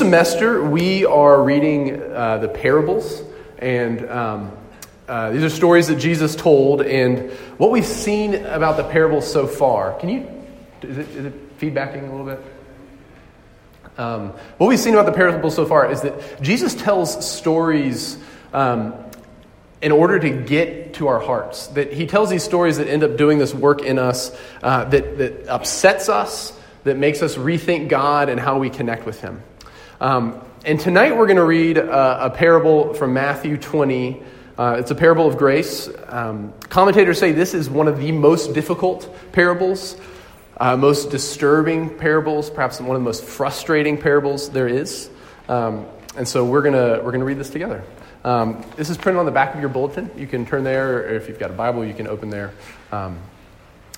semester, we are reading uh, the parables, and um, uh, these are stories that Jesus told. And what we've seen about the parables so far, can you, is it, is it feedbacking a little bit? Um, what we've seen about the parables so far is that Jesus tells stories um, in order to get to our hearts. That he tells these stories that end up doing this work in us uh, that, that upsets us, that makes us rethink God and how we connect with him. Um, and tonight we're going to read a, a, parable from Matthew 20. Uh, it's a parable of grace. Um, commentators say this is one of the most difficult parables, uh, most disturbing parables, perhaps one of the most frustrating parables there is. Um, and so we're going we're to read this together. Um, this is printed on the back of your bulletin. You can turn there, or if you've got a Bible, you can open there. Um,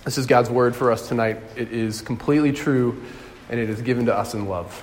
this is God's word for us tonight. It is completely true, and it is given to us in love.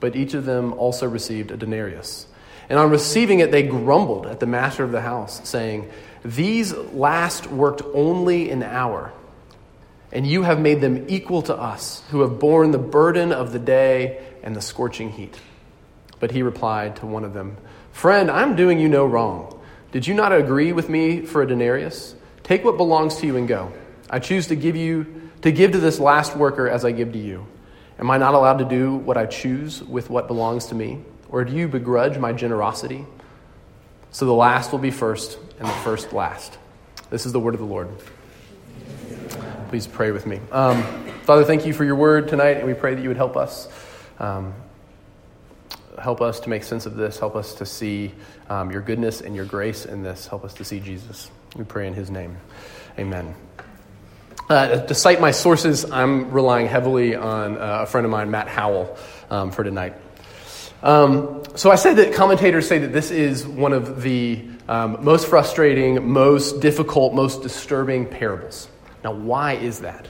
but each of them also received a denarius. And on receiving it, they grumbled at the master of the house, saying, These last worked only an hour and you have made them equal to us, who have borne the burden of the day and the scorching heat. But he replied to one of them, Friend, I'm doing you no wrong. Did you not agree with me for a denarius? Take what belongs to you and go. I choose to give you to give to this last worker as I give to you. Am I not allowed to do what I choose with what belongs to me? Or do you begrudge my generosity? So the last will be first, and the first last. This is the word of the Lord. Please pray with me. Um, Father, thank you for your word tonight, and we pray that you would help us. Um, help us to make sense of this. Help us to see um, your goodness and your grace in this. Help us to see Jesus. We pray in his name. Amen. Uh, to cite my sources, I'm relying heavily on uh, a friend of mine, Matt Howell, um, for tonight. Um, so I said that commentators say that this is one of the um, most frustrating, most difficult, most disturbing parables. Now, why is that?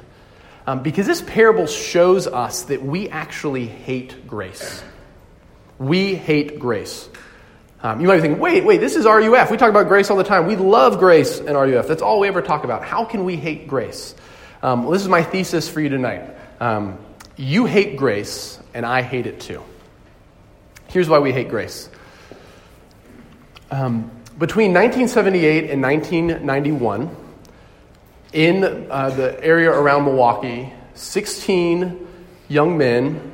Um, because this parable shows us that we actually hate grace. We hate grace. Um, you might be thinking, wait, wait, this is RUF. We talk about grace all the time. We love grace in RUF. That's all we ever talk about. How can we hate grace? Um, well, this is my thesis for you tonight. Um, you hate grace, and I hate it too. Here's why we hate grace. Um, between 1978 and 1991, in uh, the area around Milwaukee, 16 young men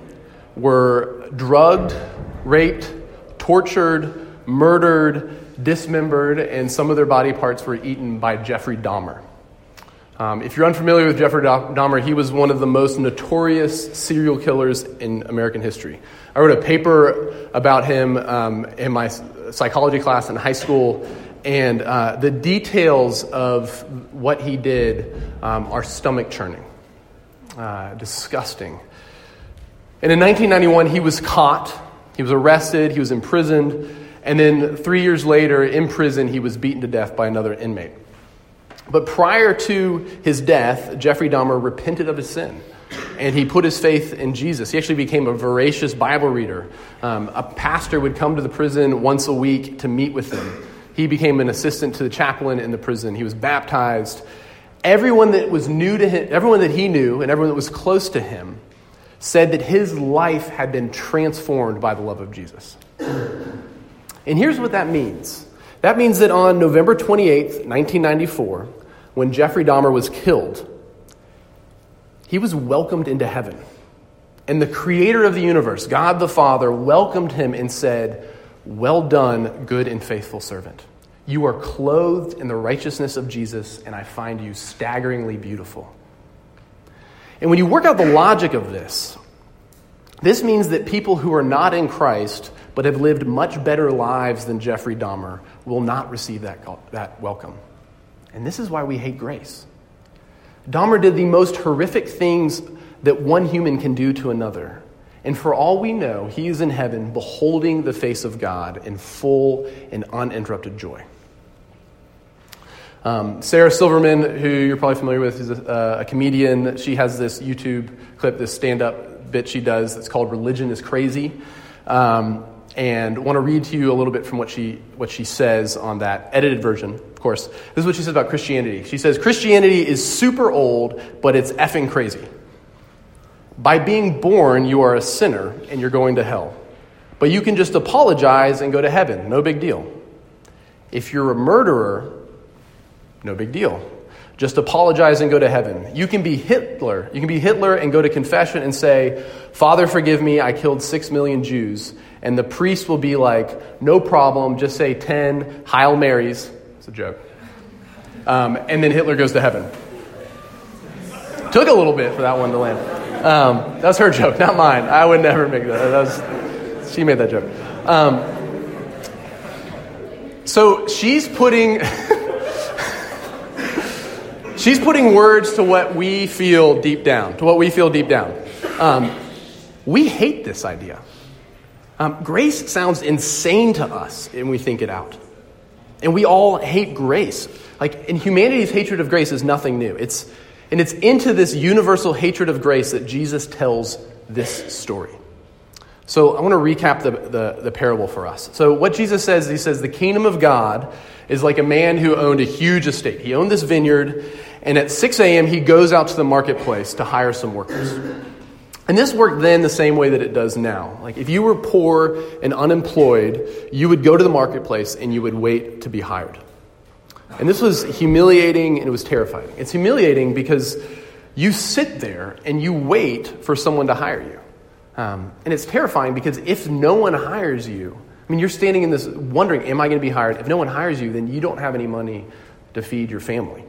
were drugged, raped, tortured, murdered, dismembered, and some of their body parts were eaten by Jeffrey Dahmer. Um, if you're unfamiliar with Jeffrey Dahmer, he was one of the most notorious serial killers in American history. I wrote a paper about him um, in my psychology class in high school, and uh, the details of what he did um, are stomach churning, uh, disgusting. And in 1991, he was caught, he was arrested, he was imprisoned, and then three years later, in prison, he was beaten to death by another inmate. But prior to his death, Jeffrey Dahmer repented of his sin and he put his faith in Jesus. He actually became a voracious Bible reader. Um, a pastor would come to the prison once a week to meet with him. He became an assistant to the chaplain in the prison. He was baptized. Everyone that was new to him, everyone that he knew, and everyone that was close to him said that his life had been transformed by the love of Jesus. And here's what that means that means that on November 28th, 1994, when Jeffrey Dahmer was killed, he was welcomed into heaven. And the creator of the universe, God the Father, welcomed him and said, Well done, good and faithful servant. You are clothed in the righteousness of Jesus, and I find you staggeringly beautiful. And when you work out the logic of this, this means that people who are not in Christ but have lived much better lives than Jeffrey Dahmer will not receive that, that welcome. And this is why we hate grace. Dahmer did the most horrific things that one human can do to another. And for all we know, he is in heaven beholding the face of God in full and uninterrupted joy. Um, Sarah Silverman, who you're probably familiar with, is a, uh, a comedian. She has this YouTube clip, this stand up bit she does that's called Religion is Crazy. Um, and want to read to you a little bit from what she, what she says on that edited version, of course. This is what she says about Christianity. She says, Christianity is super old, but it's effing crazy. By being born, you are a sinner and you're going to hell. But you can just apologize and go to heaven. No big deal. If you're a murderer, no big deal. Just apologize and go to heaven. You can be Hitler. You can be Hitler and go to confession and say, Father, forgive me, I killed six million Jews. And the priest will be like, No problem, just say 10 Heil Marys. It's a joke. Um, and then Hitler goes to heaven. Took a little bit for that one to land. Um, that's her joke, not mine. I would never make that. that was, she made that joke. Um, so she's putting she's putting words to what we feel deep down, to what we feel deep down. Um, we hate this idea. Um, grace sounds insane to us when we think it out. And we all hate grace. Like, in humanity's hatred of grace is nothing new. It's, and it's into this universal hatred of grace that Jesus tells this story. So I want to recap the, the, the, parable for us. So, what Jesus says, he says, the kingdom of God is like a man who owned a huge estate. He owned this vineyard, and at 6 a.m., he goes out to the marketplace to hire some workers. And this worked then the same way that it does now. Like, if you were poor and unemployed, you would go to the marketplace and you would wait to be hired. And this was humiliating and it was terrifying. It's humiliating because you sit there and you wait for someone to hire you. Um, and it's terrifying because if no one hires you, I mean, you're standing in this wondering, am I going to be hired? If no one hires you, then you don't have any money to feed your family.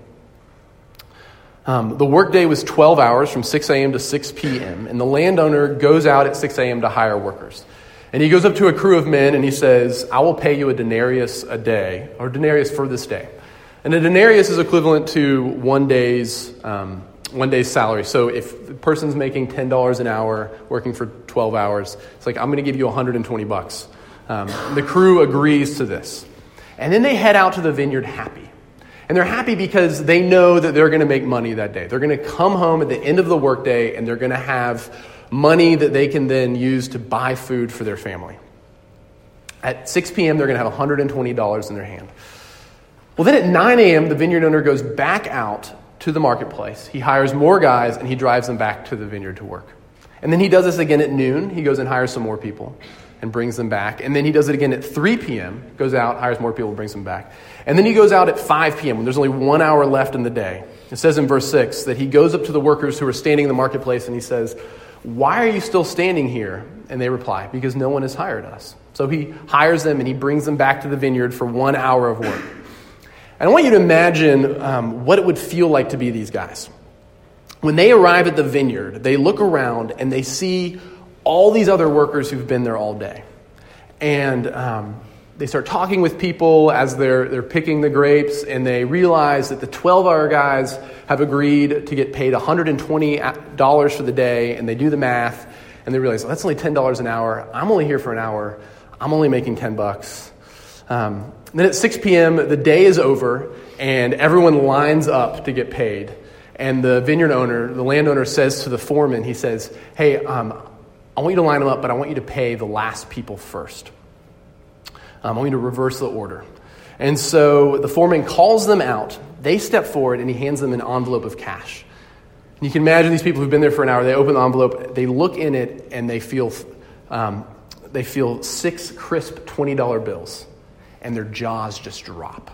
Um, the workday was 12 hours from 6 a.m. to 6 p.m., and the landowner goes out at 6 a.m. to hire workers. And he goes up to a crew of men and he says, I will pay you a denarius a day, or denarius for this day. And a denarius is equivalent to one day's, um, one day's salary. So if the person's making $10 an hour, working for 12 hours, it's like, I'm going to give you 120 bucks. Um, the crew agrees to this. And then they head out to the vineyard happy. And they're happy because they know that they're going to make money that day. They're going to come home at the end of the workday and they're going to have money that they can then use to buy food for their family. At 6 p.m., they're going to have $120 in their hand. Well, then at 9 a.m., the vineyard owner goes back out to the marketplace. He hires more guys and he drives them back to the vineyard to work. And then he does this again at noon. He goes and hires some more people and brings them back. And then he does it again at 3 p.m., goes out, hires more people, brings them back. And then he goes out at 5 p.m. when there's only one hour left in the day. It says in verse 6 that he goes up to the workers who are standing in the marketplace and he says, Why are you still standing here? And they reply, Because no one has hired us. So he hires them and he brings them back to the vineyard for one hour of work. And I want you to imagine um, what it would feel like to be these guys. When they arrive at the vineyard, they look around and they see all these other workers who've been there all day. And um, they start talking with people as they're, they're picking the grapes, and they realize that the 12 hour guys have agreed to get paid $120 for the day, and they do the math, and they realize, that's only $10 an hour. I'm only here for an hour. I'm only making 10 bucks. Um, then at 6 p.m., the day is over, and everyone lines up to get paid. And the vineyard owner, the landowner, says to the foreman, he says, Hey, um, I want you to line them up, but I want you to pay the last people first. Um, I want you to reverse the order. And so the foreman calls them out. They step forward, and he hands them an envelope of cash. You can imagine these people who've been there for an hour. They open the envelope, they look in it, and they feel, um, they feel six crisp $20 bills and their jaws just drop.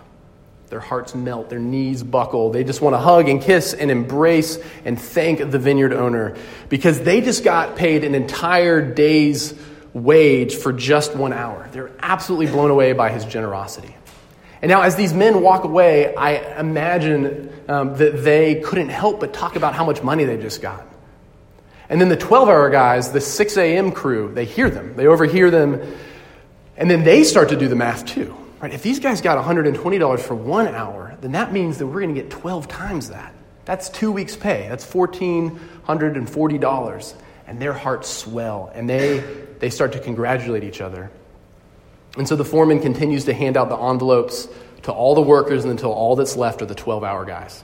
Their hearts melt, their knees buckle. They just want to hug and kiss and embrace and thank the vineyard owner because they just got paid an entire day's wage for just one hour. They're absolutely blown away by his generosity. And now, as these men walk away, I imagine um, that they couldn't help but talk about how much money they just got. And then the 12 hour guys, the 6 a.m. crew, they hear them, they overhear them, and then they start to do the math too. Right? If these guys got $120 for one hour, then that means that we're going to get 12 times that. That's two weeks' pay. That's $1,440. And their hearts swell, and they, they start to congratulate each other. And so the foreman continues to hand out the envelopes to all the workers until all that's left are the 12 hour guys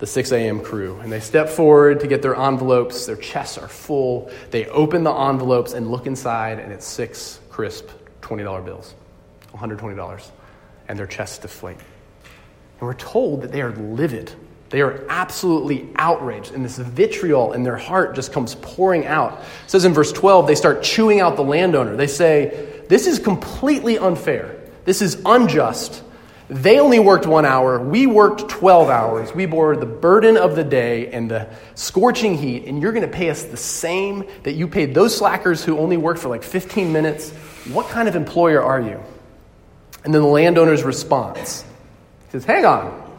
the 6 a.m. crew. And they step forward to get their envelopes. Their chests are full. They open the envelopes and look inside, and it's six crisp $20 bills, $120. And their chests deflate. And we're told that they are livid. They are absolutely outraged, and this vitriol in their heart just comes pouring out. It says in verse 12, they start chewing out the landowner. They say, This is completely unfair. This is unjust. They only worked one hour. We worked 12 hours. We bore the burden of the day and the scorching heat, and you're going to pay us the same that you paid those slackers who only worked for like 15 minutes. What kind of employer are you? And then the landowner's response he says, Hang on.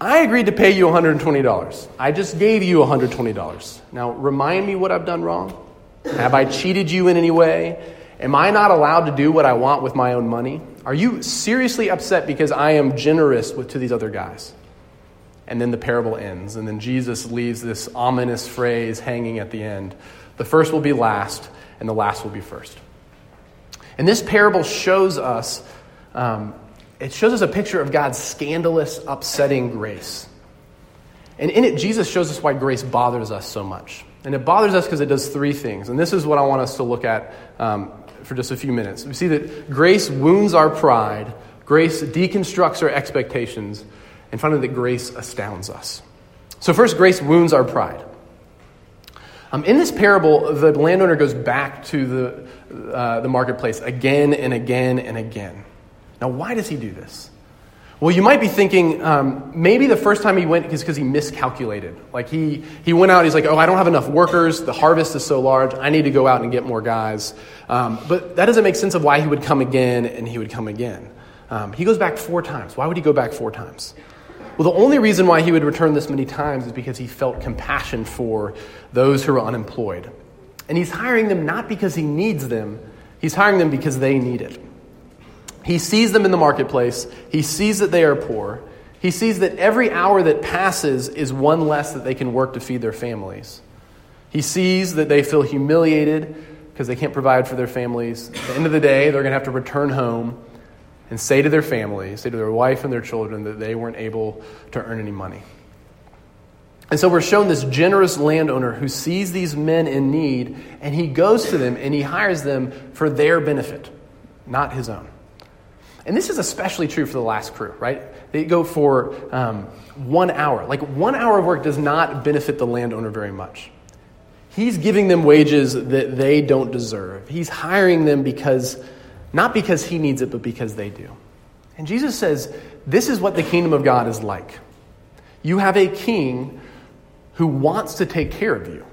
I agreed to pay you $120. I just gave you $120. Now, remind me what I've done wrong. Have I cheated you in any way? Am I not allowed to do what I want with my own money? Are you seriously upset because I am generous with, to these other guys? And then the parable ends, and then Jesus leaves this ominous phrase hanging at the end the first will be last, and the last will be first. And this parable shows us. Um, it shows us a picture of God's scandalous, upsetting grace. And in it, Jesus shows us why grace bothers us so much. And it bothers us because it does three things. And this is what I want us to look at um, for just a few minutes. We see that grace wounds our pride, grace deconstructs our expectations, and finally, that grace astounds us. So, first, grace wounds our pride. Um, in this parable, the landowner goes back to the, uh, the marketplace again and again and again. Now, why does he do this? Well, you might be thinking um, maybe the first time he went is because he miscalculated. Like he, he went out, he's like, oh, I don't have enough workers. The harvest is so large. I need to go out and get more guys. Um, but that doesn't make sense of why he would come again and he would come again. Um, he goes back four times. Why would he go back four times? Well, the only reason why he would return this many times is because he felt compassion for those who are unemployed. And he's hiring them not because he needs them, he's hiring them because they need it. He sees them in the marketplace. He sees that they are poor. He sees that every hour that passes is one less that they can work to feed their families. He sees that they feel humiliated because they can't provide for their families. At the end of the day, they're going to have to return home and say to their families, say to their wife and their children that they weren't able to earn any money. And so we're shown this generous landowner who sees these men in need and he goes to them and he hires them for their benefit, not his own. And this is especially true for the last crew, right? They go for um, one hour. Like one hour of work does not benefit the landowner very much. He's giving them wages that they don't deserve. He's hiring them because, not because he needs it, but because they do. And Jesus says, This is what the kingdom of God is like. You have a king who wants to take care of you,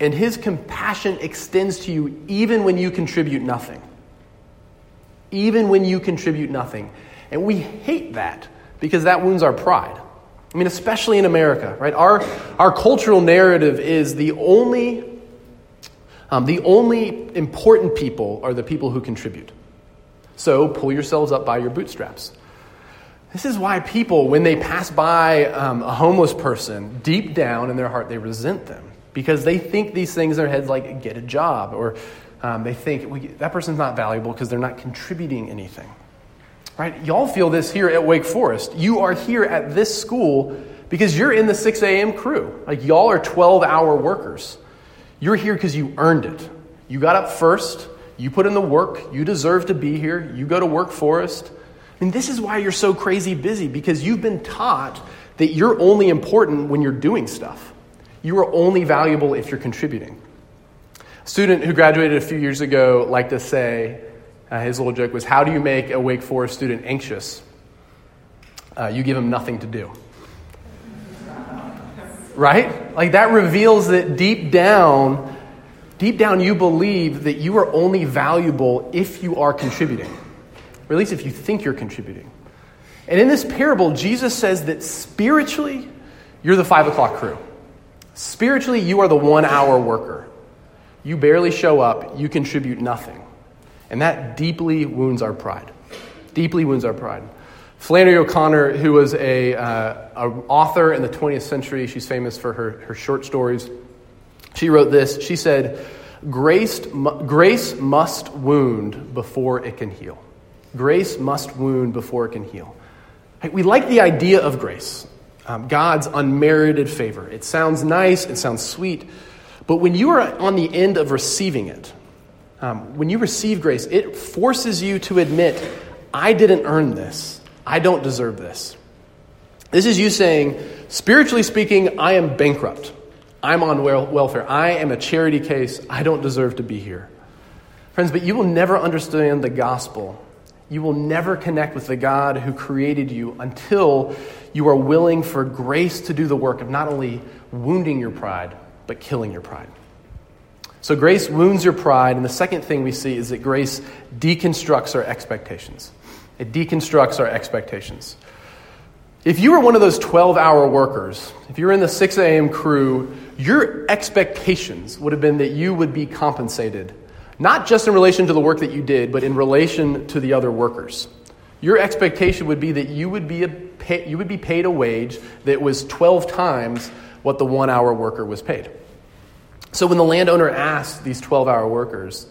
and his compassion extends to you even when you contribute nothing even when you contribute nothing. And we hate that because that wounds our pride. I mean, especially in America, right? Our, our cultural narrative is the only, um, the only important people are the people who contribute. So pull yourselves up by your bootstraps. This is why people, when they pass by um, a homeless person, deep down in their heart, they resent them because they think these things in their heads like get a job or um, they think that person's not valuable because they're not contributing anything. Right? Y'all feel this here at Wake Forest. You are here at this school because you're in the 6 a.m. crew. Like, y'all are 12 hour workers. You're here because you earned it. You got up first, you put in the work, you deserve to be here, you go to Work Forest. I mean, this is why you're so crazy busy because you've been taught that you're only important when you're doing stuff. You are only valuable if you're contributing student who graduated a few years ago liked to say, uh, his little joke was, How do you make a Wake Forest student anxious? uh, you give him nothing to do. Right? Like that reveals that deep down, deep down, you believe that you are only valuable if you are contributing, or at least if you think you're contributing. And in this parable, Jesus says that spiritually, you're the five o'clock crew. Spiritually, you are the one hour worker. You barely show up, you contribute nothing. And that deeply wounds our pride. Deeply wounds our pride. Flannery O'Connor, who was a, uh, author in the 20th century, she's famous for her, her short stories. She wrote this. She said, grace, grace must wound before it can heal. Grace must wound before it can heal. We like the idea of grace, um, God's unmerited favor. It sounds nice, it sounds sweet, but when you are on the end of receiving it, um, when you receive grace, it forces you to admit, I didn't earn this. I don't deserve this. This is you saying, spiritually speaking, I am bankrupt. I'm on welfare. I am a charity case. I don't deserve to be here. Friends, but you will never understand the gospel. You will never connect with the God who created you until you are willing for grace to do the work of not only wounding your pride, but killing your pride. So, grace wounds your pride. And the second thing we see is that grace deconstructs our expectations. It deconstructs our expectations. If you were one of those 12 hour workers, if you were in the 6 a.m. crew, your expectations would have been that you would be compensated, not just in relation to the work that you did, but in relation to the other workers. Your expectation would be that you would be, a pay, you would be paid a wage that was 12 times what the one hour worker was paid. So when the landowner asks these 12 hour workers,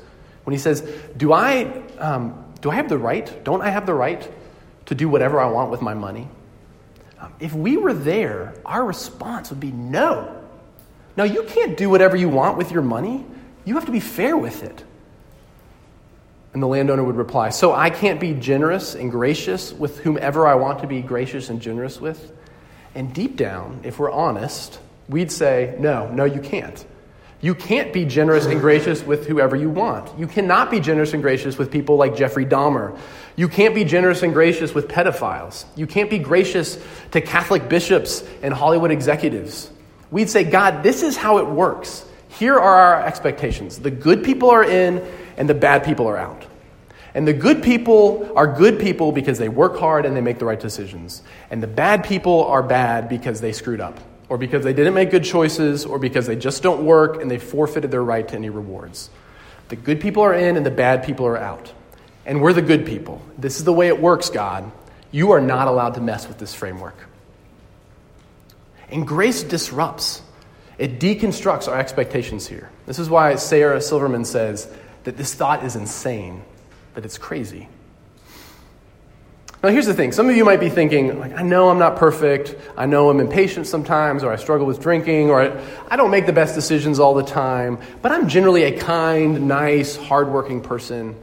when he says, Do I, um, do I have the right? Don't I have the right to do whatever I want with my money? Um, if we were there, our response would be no. No, you can't do whatever you want with your money. You have to be fair with it. And the landowner would reply, So I can't be generous and gracious with whomever I want to be gracious and generous with? And deep down, if we're honest, we'd say, No, no, you can't. You can't be generous and gracious with whoever you want. You cannot be generous and gracious with people like Jeffrey Dahmer. You can't be generous and gracious with pedophiles. You can't be gracious to Catholic bishops and Hollywood executives. We'd say, God, this is how it works. Here are our expectations. The good people are in, and the bad people are out. And the good people are good people because they work hard and they make the right decisions. And the bad people are bad because they screwed up or because they didn't make good choices, or because they just don't work and they forfeited their right to any rewards. The good people are in and the bad people are out. And we're the good people. This is the way it works, God. You are not allowed to mess with this framework. And grace disrupts, it deconstructs our expectations here. This is why Sarah Silverman says that this thought is insane, that it's crazy. Now, here's the thing some of you might be thinking, like, I know I'm not perfect. I know I'm impatient sometimes, or I struggle with drinking, or I, I don't make the best decisions all the time, but I'm generally a kind, nice, hardworking person.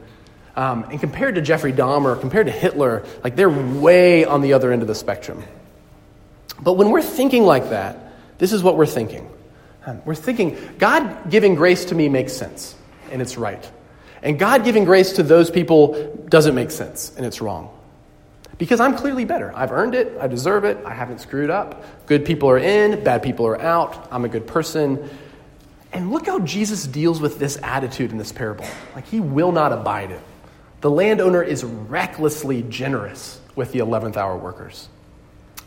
Um, and compared to Jeffrey Dahmer, compared to Hitler, like they're way on the other end of the spectrum. But when we're thinking like that, this is what we're thinking. Um, we're thinking, God giving grace to me makes sense, and it's right. And God giving grace to those people doesn't make sense, and it's wrong. Because I'm clearly better. I've earned it. I deserve it. I haven't screwed up. Good people are in, bad people are out. I'm a good person. And look how Jesus deals with this attitude in this parable. Like, he will not abide it. The landowner is recklessly generous with the 11th hour workers.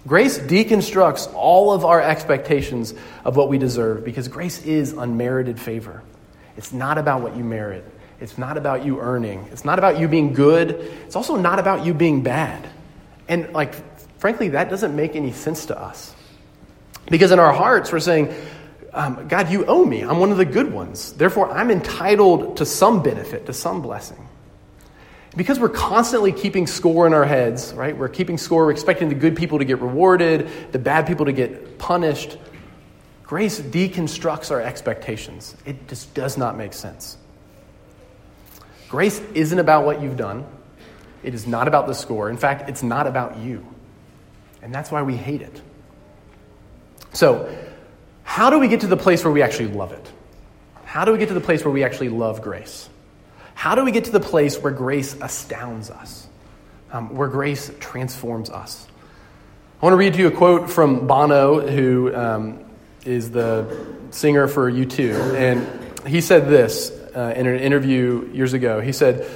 Grace deconstructs all of our expectations of what we deserve because grace is unmerited favor. It's not about what you merit, it's not about you earning, it's not about you being good, it's also not about you being bad. And, like, frankly, that doesn't make any sense to us. Because in our hearts, we're saying, um, God, you owe me. I'm one of the good ones. Therefore, I'm entitled to some benefit, to some blessing. Because we're constantly keeping score in our heads, right? We're keeping score, we're expecting the good people to get rewarded, the bad people to get punished. Grace deconstructs our expectations. It just does not make sense. Grace isn't about what you've done. It is not about the score. In fact, it's not about you. And that's why we hate it. So, how do we get to the place where we actually love it? How do we get to the place where we actually love grace? How do we get to the place where grace astounds us, um, where grace transforms us? I want to read to you a quote from Bono, who um, is the singer for U2. And he said this uh, in an interview years ago. He said,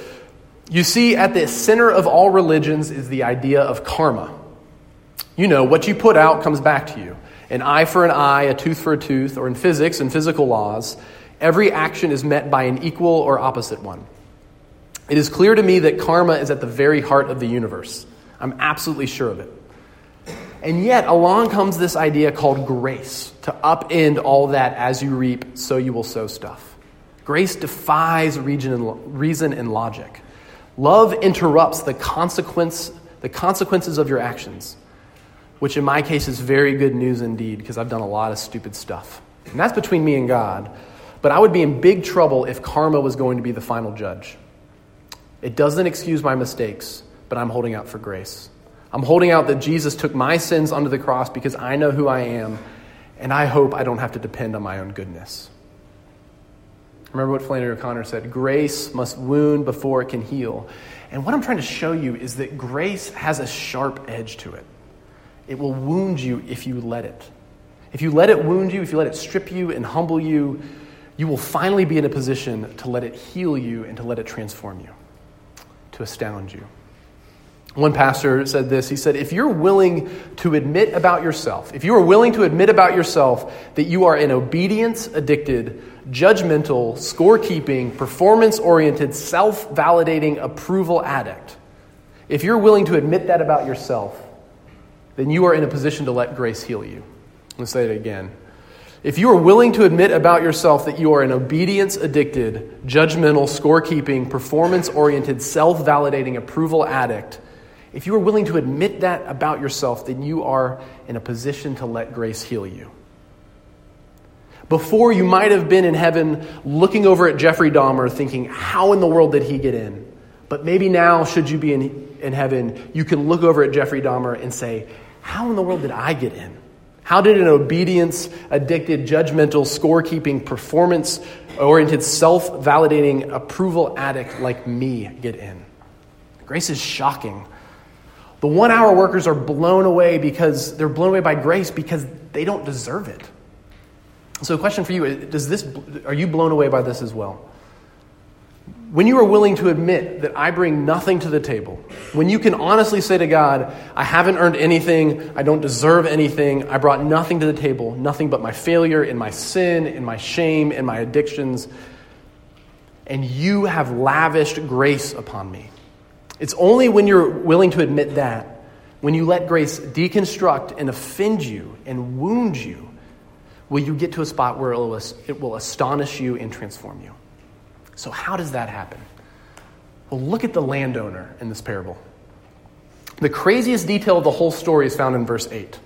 You see, at the center of all religions is the idea of karma. You know, what you put out comes back to you. An eye for an eye, a tooth for a tooth, or in physics and physical laws, every action is met by an equal or opposite one. It is clear to me that karma is at the very heart of the universe. I'm absolutely sure of it. And yet, along comes this idea called grace to upend all that as you reap, so you will sow stuff. Grace defies reason and logic. Love interrupts the, consequence, the consequences of your actions, which in my case is very good news indeed because I've done a lot of stupid stuff. And that's between me and God. But I would be in big trouble if karma was going to be the final judge. It doesn't excuse my mistakes, but I'm holding out for grace. I'm holding out that Jesus took my sins onto the cross because I know who I am, and I hope I don't have to depend on my own goodness. Remember what Flannery O'Connor said grace must wound before it can heal. And what I'm trying to show you is that grace has a sharp edge to it. It will wound you if you let it. If you let it wound you, if you let it strip you and humble you, you will finally be in a position to let it heal you and to let it transform you, to astound you. One pastor said this. He said, If you're willing to admit about yourself, if you are willing to admit about yourself that you are an obedience addicted, judgmental, scorekeeping, performance oriented, self validating approval addict, if you're willing to admit that about yourself, then you are in a position to let grace heal you. Let's say it again. If you are willing to admit about yourself that you are an obedience addicted, judgmental, scorekeeping, performance oriented, self validating approval addict, if you are willing to admit that about yourself, then you are in a position to let grace heal you. Before, you might have been in heaven looking over at Jeffrey Dahmer thinking, how in the world did he get in? But maybe now, should you be in, in heaven, you can look over at Jeffrey Dahmer and say, how in the world did I get in? How did an obedience addicted, judgmental, scorekeeping, performance oriented, self validating approval addict like me get in? Grace is shocking the one hour workers are blown away because they're blown away by grace because they don't deserve it. So, a question for you does this, are you blown away by this as well? When you are willing to admit that I bring nothing to the table, when you can honestly say to God, I haven't earned anything, I don't deserve anything, I brought nothing to the table, nothing but my failure and my sin and my shame and my addictions, and you have lavished grace upon me. It's only when you're willing to admit that, when you let grace deconstruct and offend you and wound you, will you get to a spot where it will astonish you and transform you. So, how does that happen? Well, look at the landowner in this parable. The craziest detail of the whole story is found in verse 8.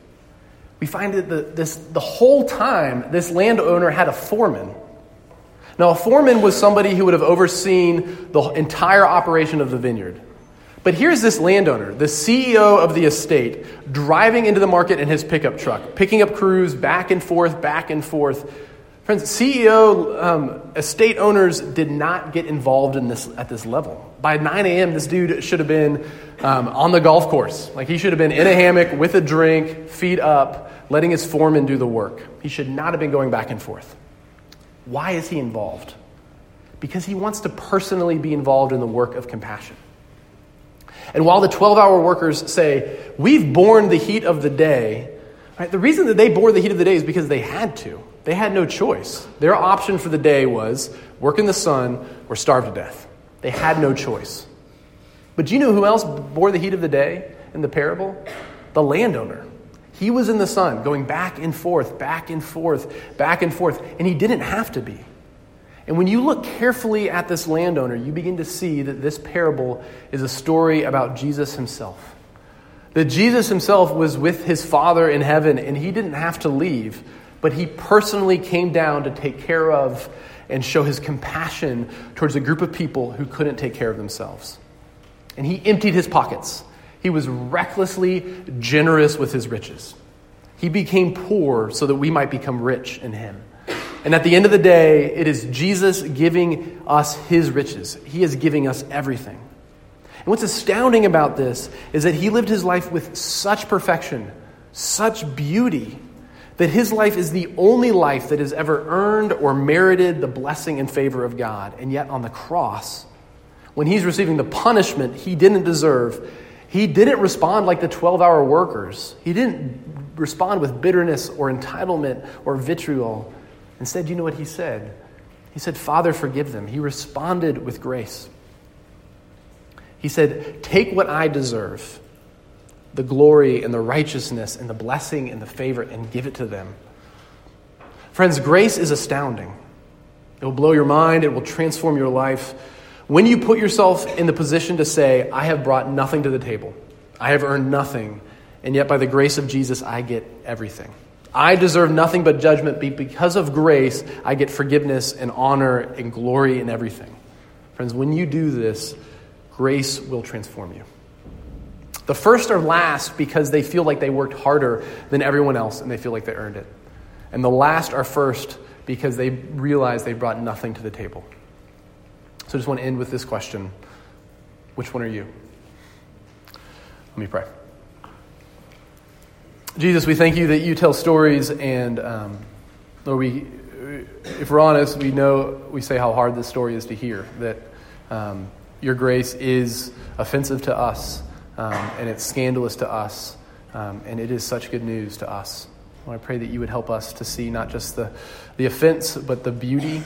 We find that the, this, the whole time this landowner had a foreman. Now, a foreman was somebody who would have overseen the entire operation of the vineyard. But here's this landowner, the CEO of the estate, driving into the market in his pickup truck, picking up crews back and forth, back and forth. Friends, CEO um, estate owners did not get involved in this at this level. By 9 a.m., this dude should have been um, on the golf course. Like he should have been in a hammock with a drink, feet up, letting his foreman do the work. He should not have been going back and forth. Why is he involved? Because he wants to personally be involved in the work of compassion. And while the 12 hour workers say, We've borne the heat of the day, right, the reason that they bore the heat of the day is because they had to. They had no choice. Their option for the day was work in the sun or starve to death. They had no choice. But do you know who else bore the heat of the day in the parable? The landowner. He was in the sun, going back and forth, back and forth, back and forth, and he didn't have to be. And when you look carefully at this landowner, you begin to see that this parable is a story about Jesus himself. That Jesus himself was with his Father in heaven and he didn't have to leave, but he personally came down to take care of and show his compassion towards a group of people who couldn't take care of themselves. And he emptied his pockets. He was recklessly generous with his riches. He became poor so that we might become rich in him. And at the end of the day, it is Jesus giving us his riches. He is giving us everything. And what's astounding about this is that he lived his life with such perfection such beauty that his life is the only life that has ever earned or merited the blessing and favor of God. And yet, on the cross, when he's receiving the punishment he didn't deserve, he didn't respond like the 12 hour workers. He didn't respond with bitterness or entitlement or vitriol. Instead, you know what he said? He said, Father, forgive them. He responded with grace. He said, Take what I deserve the glory and the righteousness and the blessing and the favor and give it to them. Friends, grace is astounding. It will blow your mind, it will transform your life. When you put yourself in the position to say, I have brought nothing to the table, I have earned nothing, and yet by the grace of Jesus, I get everything. I deserve nothing but judgment, but because of grace, I get forgiveness and honor and glory and everything. Friends, when you do this, grace will transform you. The first are last because they feel like they worked harder than everyone else and they feel like they earned it. And the last are first because they realize they brought nothing to the table. So I just want to end with this question Which one are you? Let me pray. Jesus, we thank you that you tell stories, and um, Lord, we, if we're honest, we know we say how hard this story is to hear. That um, your grace is offensive to us um, and it's scandalous to us, um, and it is such good news to us. Lord, I pray that you would help us to see not just the, the offense, but the beauty,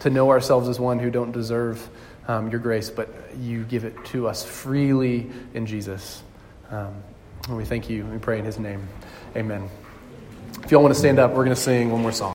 to know ourselves as one who don't deserve um, your grace, but you give it to us freely in Jesus. Um, and we thank you. We pray in his name. Amen. If y'all want to stand up, we're going to sing one more song.